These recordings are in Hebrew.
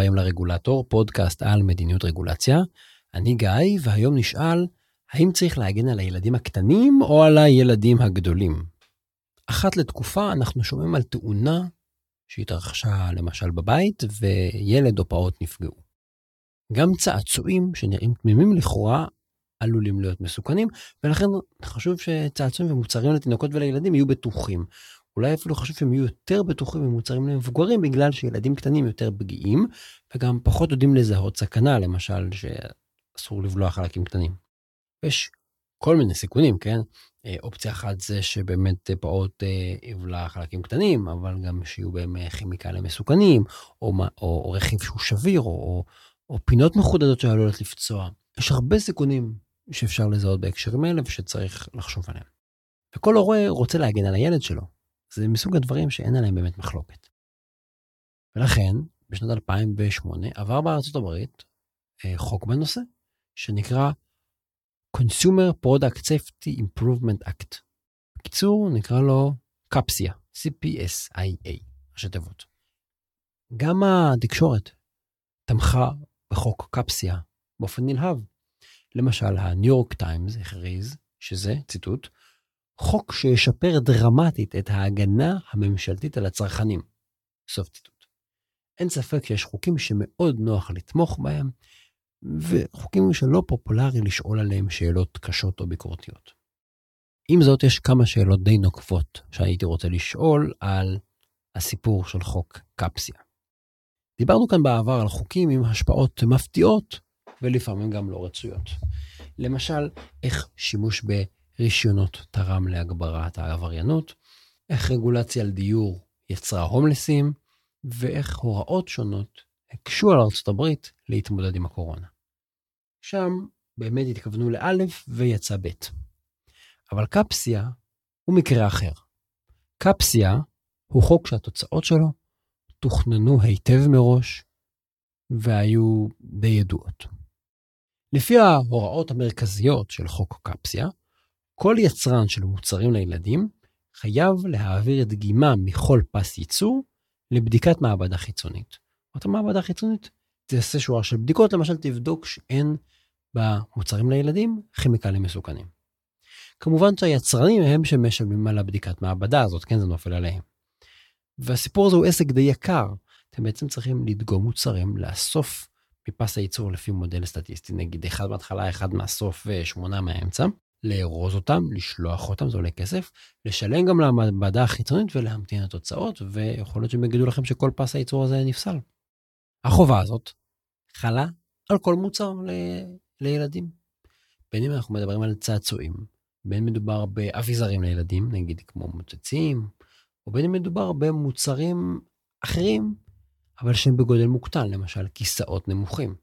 הבאים לרגולטור, פודקאסט על מדיניות רגולציה. אני גיא, והיום נשאל, האם צריך להגן על הילדים הקטנים או על הילדים הגדולים? אחת לתקופה אנחנו שומעים על תאונה שהתרחשה למשל בבית, וילד או פעוט נפגעו. גם צעצועים שנראים תמימים לכאורה עלולים להיות מסוכנים, ולכן חשוב שצעצועים ומוצרים לתינוקות ולילדים יהיו בטוחים. אולי אפילו חשוב שהם יהיו יותר בטוחים ממוצרים למבוגרים, בגלל שילדים קטנים יותר פגיעים, וגם פחות יודעים לזהות סכנה, למשל שאסור לבלוע חלקים קטנים. יש כל מיני סיכונים, כן? אה, אופציה אחת זה שבאמת פעוט אה, יבלע חלקים קטנים, אבל גם שיהיו בהם אה, כימיקלים מסוכנים, או, או, או רכיב שהוא שביר, או, או, או פינות מחודדות שעלולות לפצוע. יש הרבה סיכונים שאפשר לזהות בהקשרים האלה ושצריך לחשוב עליהם. וכל הורה רוצה להגן על הילד שלו. זה מסוג הדברים שאין עליהם באמת מחלוקת. ולכן, בשנת 2008 עבר בארצות הברית חוק בנושא, שנקרא Consumer Product Safety Improvement Act. בקיצור, נקרא לו קפסיה, CPSIA, ראשי תיבות. גם התקשורת תמכה בחוק קפסיה באופן נלהב. למשל, הניו יורק טיימס הכריז שזה, ציטוט, חוק שישפר דרמטית את ההגנה הממשלתית על הצרכנים. סוף ציטוט. אין ספק שיש חוקים שמאוד נוח לתמוך בהם, וחוקים שלא פופולרי לשאול עליהם שאלות קשות או ביקורתיות. עם זאת, יש כמה שאלות די נוקבות שהייתי רוצה לשאול על הסיפור של חוק קפסיה. דיברנו כאן בעבר על חוקים עם השפעות מפתיעות ולפעמים גם לא רצויות. למשל, איך שימוש ברישיונות תרם להגברת העבריינות, איך רגולציה על דיור יצרה הומלסים, ואיך הוראות שונות הקשו על ארצות הברית להתמודד עם הקורונה. שם באמת התכוונו לאלף ויצא בית. אבל קפסיה הוא מקרה אחר. קפסיה הוא חוק שהתוצאות שלו תוכננו היטב מראש והיו די ידועות. לפי ההוראות המרכזיות של חוק קפסיה, כל יצרן של מוצרים לילדים חייב להעביר דגימה מכל פס ייצור לבדיקת מעבדה חיצונית. אותה מעבדה חיצונית תעשה שורה של בדיקות, למשל תבדוק שאין במוצרים לילדים כימיקלים מסוכנים. כמובן שהיצרנים הם שמשלמים על הבדיקת מעבדה הזאת, כן, זה נופל עליהם. והסיפור הזה הוא עסק די יקר. אתם בעצם צריכים לדגום מוצרים, לאסוף מפס הייצור לפי מודל סטטיסטי, נגיד אחד בהתחלה, אחד מהסוף ושמונה מהאמצע, לארוז אותם, לשלוח אותם, זה עולה כסף, לשלם גם למעבדה החיצונית ולהמתין לתוצאות, ויכול להיות שהם יגידו לכם שכל פס הייצור הזה נפסל. החובה הזאת חלה על כל מוצר ל... לילדים. בין אם אנחנו מדברים על צעצועים, בין מדובר באביזרים לילדים, נגיד כמו מוצצים, או בין אם מדובר במוצרים אחרים, אבל שהם בגודל מוקטן, למשל כיסאות נמוכים.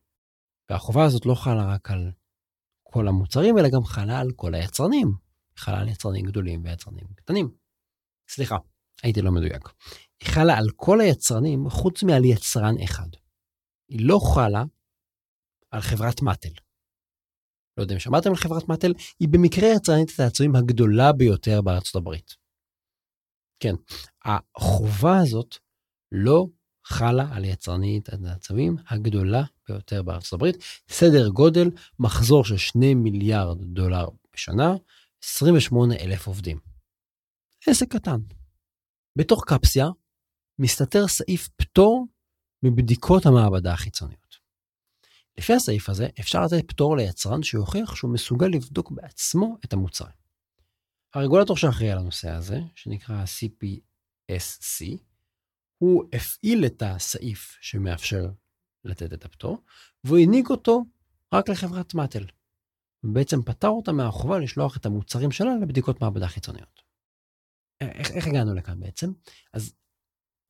והחובה הזאת לא חלה רק על כל המוצרים, אלא גם חלה על כל היצרנים. חלה על יצרנים גדולים ויצרנים קטנים. סליחה, הייתי לא מדויק. היא חלה על כל היצרנים חוץ מעל יצרן אחד. היא לא חלה על חברת מאטל. לא יודע אם שמעתם על חברת מאטל, היא במקרה יצרנית הצעצועים הגדולה ביותר בארצות הברית. כן, החובה הזאת לא חלה על יצרנית הצעצועים הגדולה ביותר בארצות הברית, סדר גודל, מחזור של 2 מיליארד דולר בשנה, 28 אלף עובדים. עסק קטן. בתוך קפסיה מסתתר סעיף פטור מבדיקות המעבדה החיצוניות. לפי הסעיף הזה, אפשר לתת פטור ליצרן שיוכיח שהוא מסוגל לבדוק בעצמו את המוצרים. הרגולטור שאחראי על הנושא הזה, שנקרא CPSC, הוא הפעיל את הסעיף שמאפשר לתת את הפטור, והוא הנהיג אותו רק לחברת מאטל. ובעצם פטר אותה מהחובה לשלוח את המוצרים שלה לבדיקות מעבדה חיצוניות. איך, איך הגענו לכאן בעצם? אז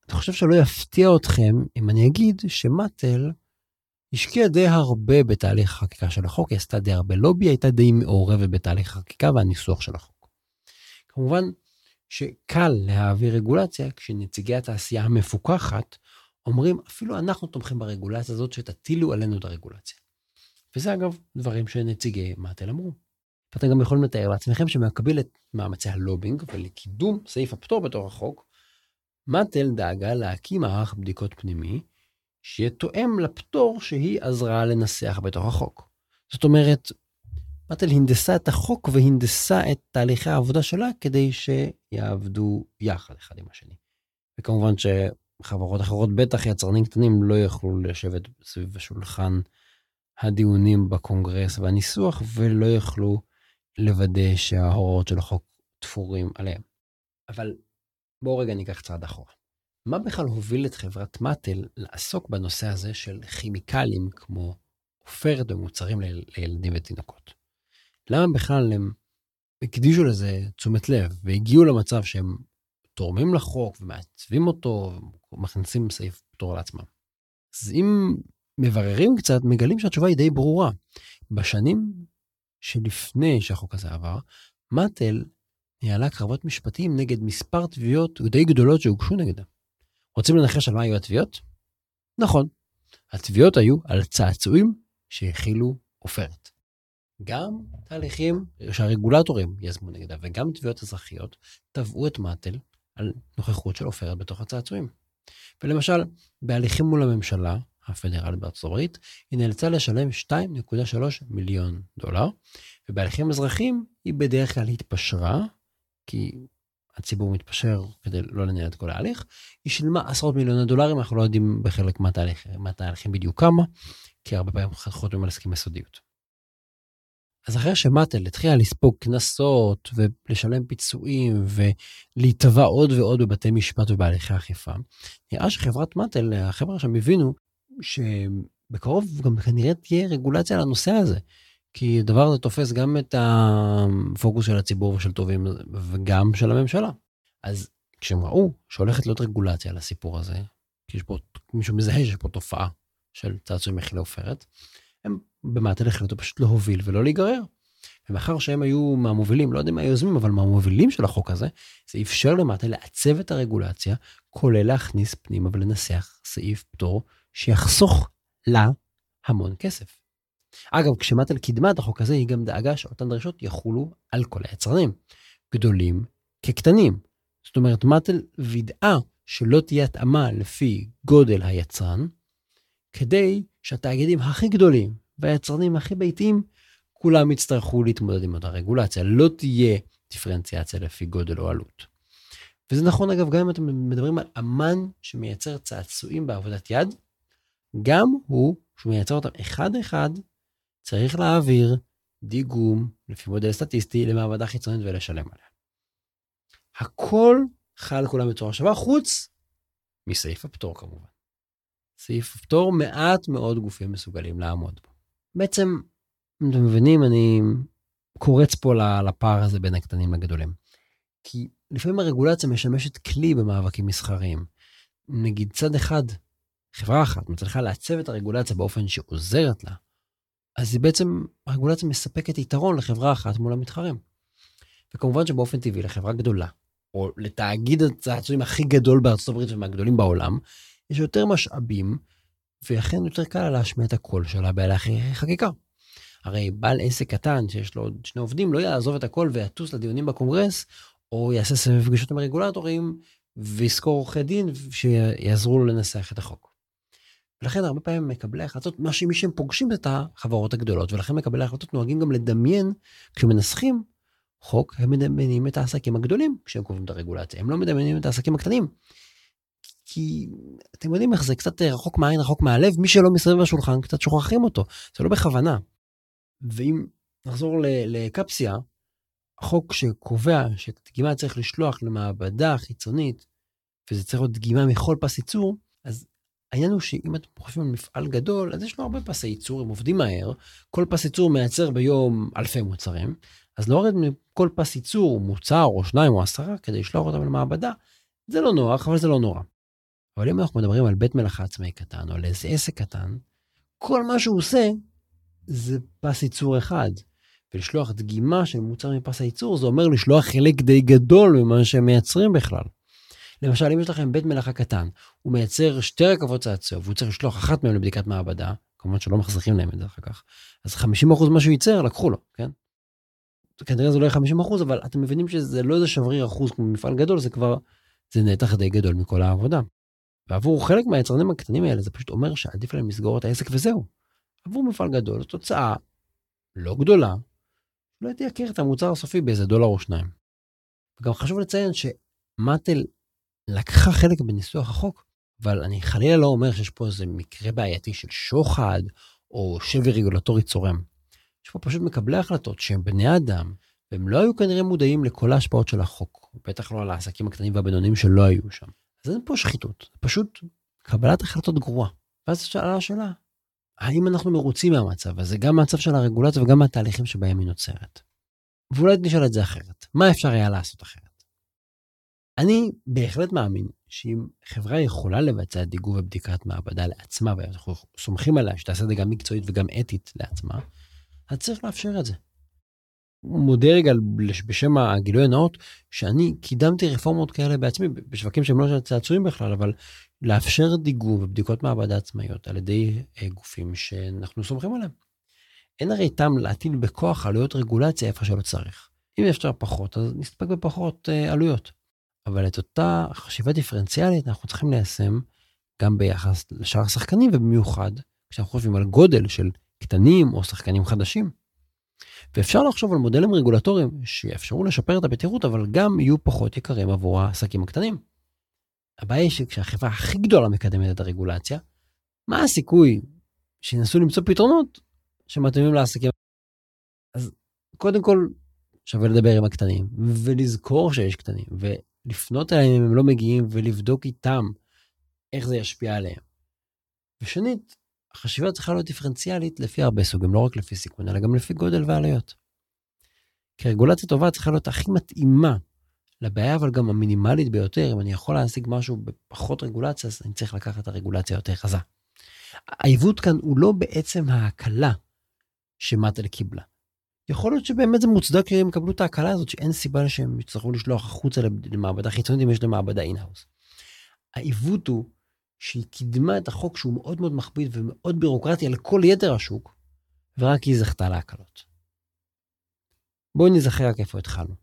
אני חושב שלא יפתיע אתכם אם אני אגיד שמאטל השקיעה די הרבה בתהליך החקיקה של החוק, היא עשתה די הרבה לובי, הייתה די מעורבת בתהליך החקיקה והניסוח של החוק. כמובן שקל להעביר רגולציה כשנציגי התעשייה המפוקחת אומרים, אפילו אנחנו תומכים ברגולציה הזאת שתטילו עלינו את הרגולציה. וזה אגב דברים שנציגי מאטל אמרו. ואתם גם יכולים לתאר לעצמכם שמקביל את מאמצי הלובינג ולקידום סעיף הפטור בתוך החוק, מאטל דאגה להקים מערך בדיקות פנימי שיהיה תואם לפטור שהיא עזרה לנסח בתוך החוק. זאת אומרת, מטל הנדסה את החוק והנדסה את תהליכי העבודה שלה כדי שיעבדו יחד אחד עם השני. וכמובן שחברות אחרות, בטח יצרנים קטנים, לא יוכלו לשבת סביב השולחן הדיונים בקונגרס והניסוח, ולא יוכלו לוודא שההוראות של החוק תפורים עליהם. אבל בואו רגע ניקח צעד אחורה. מה בכלל הוביל את חברת מאטל לעסוק בנושא הזה של כימיקלים כמו עופרת ומוצרים לילדים ותינוקות? למה בכלל הם הקדישו לזה תשומת לב והגיעו למצב שהם תורמים לחוק ומעצבים אותו ומכניסים סעיף פטור לעצמם? אז אם מבררים קצת, מגלים שהתשובה היא די ברורה. בשנים שלפני שהחוק הזה עבר, מאטל ניהלה קרבות משפטיים נגד מספר תביעות די גדולות שהוגשו נגדה. רוצים לנחש על מה היו התביעות? נכון, התביעות היו על צעצועים שהכילו עופרת. גם תהליכים שהרגולטורים יזמו נגדה וגם תביעות אזרחיות תבעו את מאטל על נוכחות של עופרת בתוך הצעצועים. ולמשל, בהליכים מול הממשלה הפדרלית בארצות הברית, היא נאלצה לשלם 2.3 מיליון דולר, ובהליכים אזרחיים היא בדרך כלל התפשרה, כי הציבור מתפשר כדי לא לנהל את כל ההליך, היא שילמה עשרות מיליוני דולרים, אנחנו לא יודעים בחלק מהתהליכים בדיוק כמה, כי הרבה פעמים חותמים על הסכמי סודיות. אז אחרי שמטל התחילה לספוג קנסות ולשלם פיצויים ולהיתבע עוד ועוד בבתי משפט ובהליכי אכיפה, נראה שחברת מטל, החברה שם הבינו שבקרוב גם כנראה תהיה רגולציה לנושא הזה. כי הדבר הזה תופס גם את הפוקוס של הציבור ושל טובים וגם של הממשלה. אז כשהם ראו שהולכת להיות רגולציה לסיפור הזה, כי יש פה, מישהו מזהה שיש פה תופעה של צעצועים מכילי עופרת, הם במעטל החליטו פשוט להוביל ולא להיגרר. ומאחר שהם היו מהמובילים, לא יודע מה היוזמים, אבל מהמובילים של החוק הזה, זה אפשר למטה לעצב את הרגולציה, כולל להכניס פנימה ולנסח סעיף פטור שיחסוך לה המון כסף. אגב, כשמטל קידמה את החוק הזה, היא גם דאגה שאותן דרישות יחולו על כל היצרנים, גדולים כקטנים. זאת אומרת, מטל וידאה שלא תהיה התאמה לפי גודל היצרן, כדי שהתאגידים הכי גדולים והיצרנים הכי ביתיים, כולם יצטרכו להתמודד עם אותה רגולציה. לא תהיה דיפרנציאציה לפי גודל או עלות. וזה נכון אגב גם אם אתם מדברים על אמן שמייצר צעצועים בעבודת יד, גם הוא, שהוא מייצר אותם אחד-אחד, צריך להעביר דיגום לפי מודל סטטיסטי למעבדה חיצונית ולשלם עליה. הכל חל כולם בצורה שווה, חוץ מסעיף הפטור כמובן. סעיף הפטור, מעט מאוד גופים מסוגלים לעמוד בו. בעצם, אם אתם מבינים, אני קורץ פה לפער הזה בין הקטנים לגדולים. כי לפעמים הרגולציה משמשת כלי במאבקים מסחריים. נגיד צד אחד, חברה אחת מצליחה לעצב את הרגולציה באופן שעוזרת לה, אז היא בעצם, הרגולציה מספקת יתרון לחברה אחת מול המתחרים. וכמובן שבאופן טבעי לחברה גדולה, או לתאגיד הצעצועים הכי גדול בארצות הברית ומהגדולים בעולם, יש יותר משאבים, ולכן יותר קל לה להשמיע את הקול שלה בהליכי חקיקה. הרי בעל עסק קטן שיש לו עוד שני עובדים לא יעזוב את הכל ויטוס לדיונים בקונגרס, או יעשה סבב פגישות עם הרגולטורים וישכור עורכי דין שיעזרו לו לנסח את החוק. ולכן הרבה פעמים מקבלי ההחלטות, מה שמי שהם פוגשים את החברות הגדולות, ולכן מקבלי ההחלטות נוהגים גם לדמיין, כשמנסחים חוק, הם מדמיינים את העסקים הגדולים כשהם קובעים את הרגולציה, הם לא מדמיינים את העסקים הקטנים. כי אתם יודעים איך זה קצת רחוק מהעין, רחוק מהלב, מי שלא מסביב בשולחן קצת שוכחים אותו, זה לא בכוונה. ואם נחזור לקפסיה, החוק שקובע שאת הדגימה צריך לשלוח למעבדה חיצונית, וזה צריך להיות דגימה מכל פס ייצור, אז העניין הוא שאם אתם חושבים על מפעל גדול, אז יש לו הרבה פסי ייצור, הם עובדים מהר, כל פס ייצור מייצר ביום אלפי מוצרים, אז להוריד מכל פס ייצור מוצר או שניים או עשרה כדי לשלוח אותם למעבדה, זה לא נוח, אבל זה לא נורא. אבל אם אנחנו מדברים על בית מלאכה עצמאי קטן או על איזה עסק קטן, כל מה שהוא עושה זה פס ייצור אחד. ולשלוח דגימה של מוצר מפס הייצור, זה אומר לשלוח חלק די גדול ממה שהם מייצרים בכלל. למשל, אם יש לכם בית מלאכה קטן, הוא מייצר שתי רכבות צעצוע, והוא צריך לשלוח אחת מהן לבדיקת מעבדה, כמובן שלא מחזיקים להם את זה אחר כך, אז 50% מה שהוא ייצר, לקחו לו, כן? כנראה זה לא יהיה 50%, אבל אתם מבינים שזה לא איזה שבריר אחוז כמו מפעל גדול, זה כבר, זה נתח די גדול מכל העבודה. ועבור חלק מהיצרנים הקטנים האלה זה פשוט אומר שעדיף להם לסגור את העסק וזהו. עבור מפעל גדול, תוצאה לא גדולה, לא תייקר את המוצר הסופי באיזה דולר או שניים. וגם חשוב לציין שמטל לקחה חלק בניסוח החוק, אבל אני חלילה לא אומר שיש פה איזה מקרה בעייתי של שוחד או שבי רגולטורי צורם. יש פה פשוט מקבלי החלטות שהם בני אדם, והם לא היו כנראה מודעים לכל ההשפעות של החוק, בטח לא על העסקים הקטנים והבינוניים שלא היו שם. אז אין פה שחיתות, פשוט קבלת החלטות גרועה. ואז שאלה השאלה, האם אנחנו מרוצים מהמצב הזה, גם מהמצב של הרגולציה וגם מהתהליכים שבהם היא נוצרת? ואולי נשאל את זה אחרת, מה אפשר היה לעשות אחרת? אני בהחלט מאמין שאם חברה יכולה לבצע דיגום ובדיקת מעבדה לעצמה, ואנחנו סומכים עליה שתעשה את זה גם מקצועית וגם אתית לעצמה, אז צריך לאפשר את זה. מודה רגע בשם הגילוי הנאות, שאני קידמתי רפורמות כאלה בעצמי, בשווקים שהם לא צעצועים בכלל, אבל לאפשר דיגום ובדיקות מעבדה עצמאיות על ידי אה, גופים שאנחנו סומכים עליהם. אין הרי טעם להטיל בכוח עלויות רגולציה איפה שלא צריך. אם אפשר פחות, אז נסתפק בפחות אה, עלויות. אבל את אותה חשיבה דיפרנציאלית אנחנו צריכים ליישם גם ביחס לשאר השחקנים, ובמיוחד כשאנחנו חושבים על גודל של קטנים או שחקנים חדשים. ואפשר לחשוב על מודלים רגולטוריים שיאפשרו לשפר את הבטיחות, אבל גם יהיו פחות יקרים עבור העסקים הקטנים. הבעיה היא שכשהחברה הכי גדולה מקדמת את הרגולציה, מה הסיכוי שינסו למצוא פתרונות שמתאימים לעסקים? אז קודם כל, שווה לדבר עם הקטנים, ולזכור שיש קטנים, ולפנות אליהם אם הם לא מגיעים, ולבדוק איתם איך זה ישפיע עליהם. ושנית, החשיבה צריכה להיות דיפרנציאלית לפי הרבה סוגים, לא רק לפי סיכון, אלא גם לפי גודל ועלויות. כי רגולציה טובה צריכה להיות הכי מתאימה לבעיה, אבל גם המינימלית ביותר. אם אני יכול להשיג משהו בפחות רגולציה, אז אני צריך לקחת את הרגולציה יותר חזה. העיוות כאן הוא לא בעצם ההקלה שמטל קיבלה. יכול להיות שבאמת זה מוצדק שהם יקבלו את ההקלה הזאת, שאין סיבה שהם יצטרכו לשלוח החוצה למעבדה חיצונית אם יש להם מעבדה in-house. העיוות הוא שהיא קידמה את החוק שהוא מאוד מאוד מכביד ומאוד בירוקרטי על כל יתר השוק, ורק היא זכתה להקלות. בואי נזכר רק איפה התחלנו.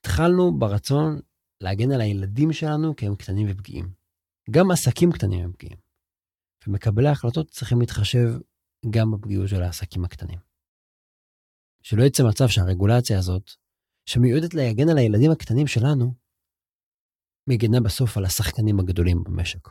התחלנו ברצון להגן על הילדים שלנו כי הם קטנים ופגיעים. גם עסקים קטנים הם פגיעים. ומקבלי ההחלטות צריכים להתחשב גם בפגיעות של העסקים הקטנים. שלא יצא מצב שהרגולציה הזאת, שמיועדת להגן על הילדים הקטנים שלנו, מגנה בסוף על השחקנים הגדולים במשק.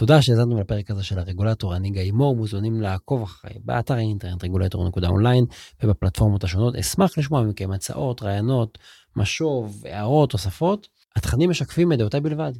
תודה שהאזנתם לפרק הזה של הרגולטור, אני גיא מור, מוזמנים לעקוב אחריי באתר האינטרנט רגולטור.אונליין ובפלטפורמות השונות. אשמח לשמוע מכם הצעות, רעיונות, משוב, הערות, תוספות. התכנים משקפים את דעותיי בלבד,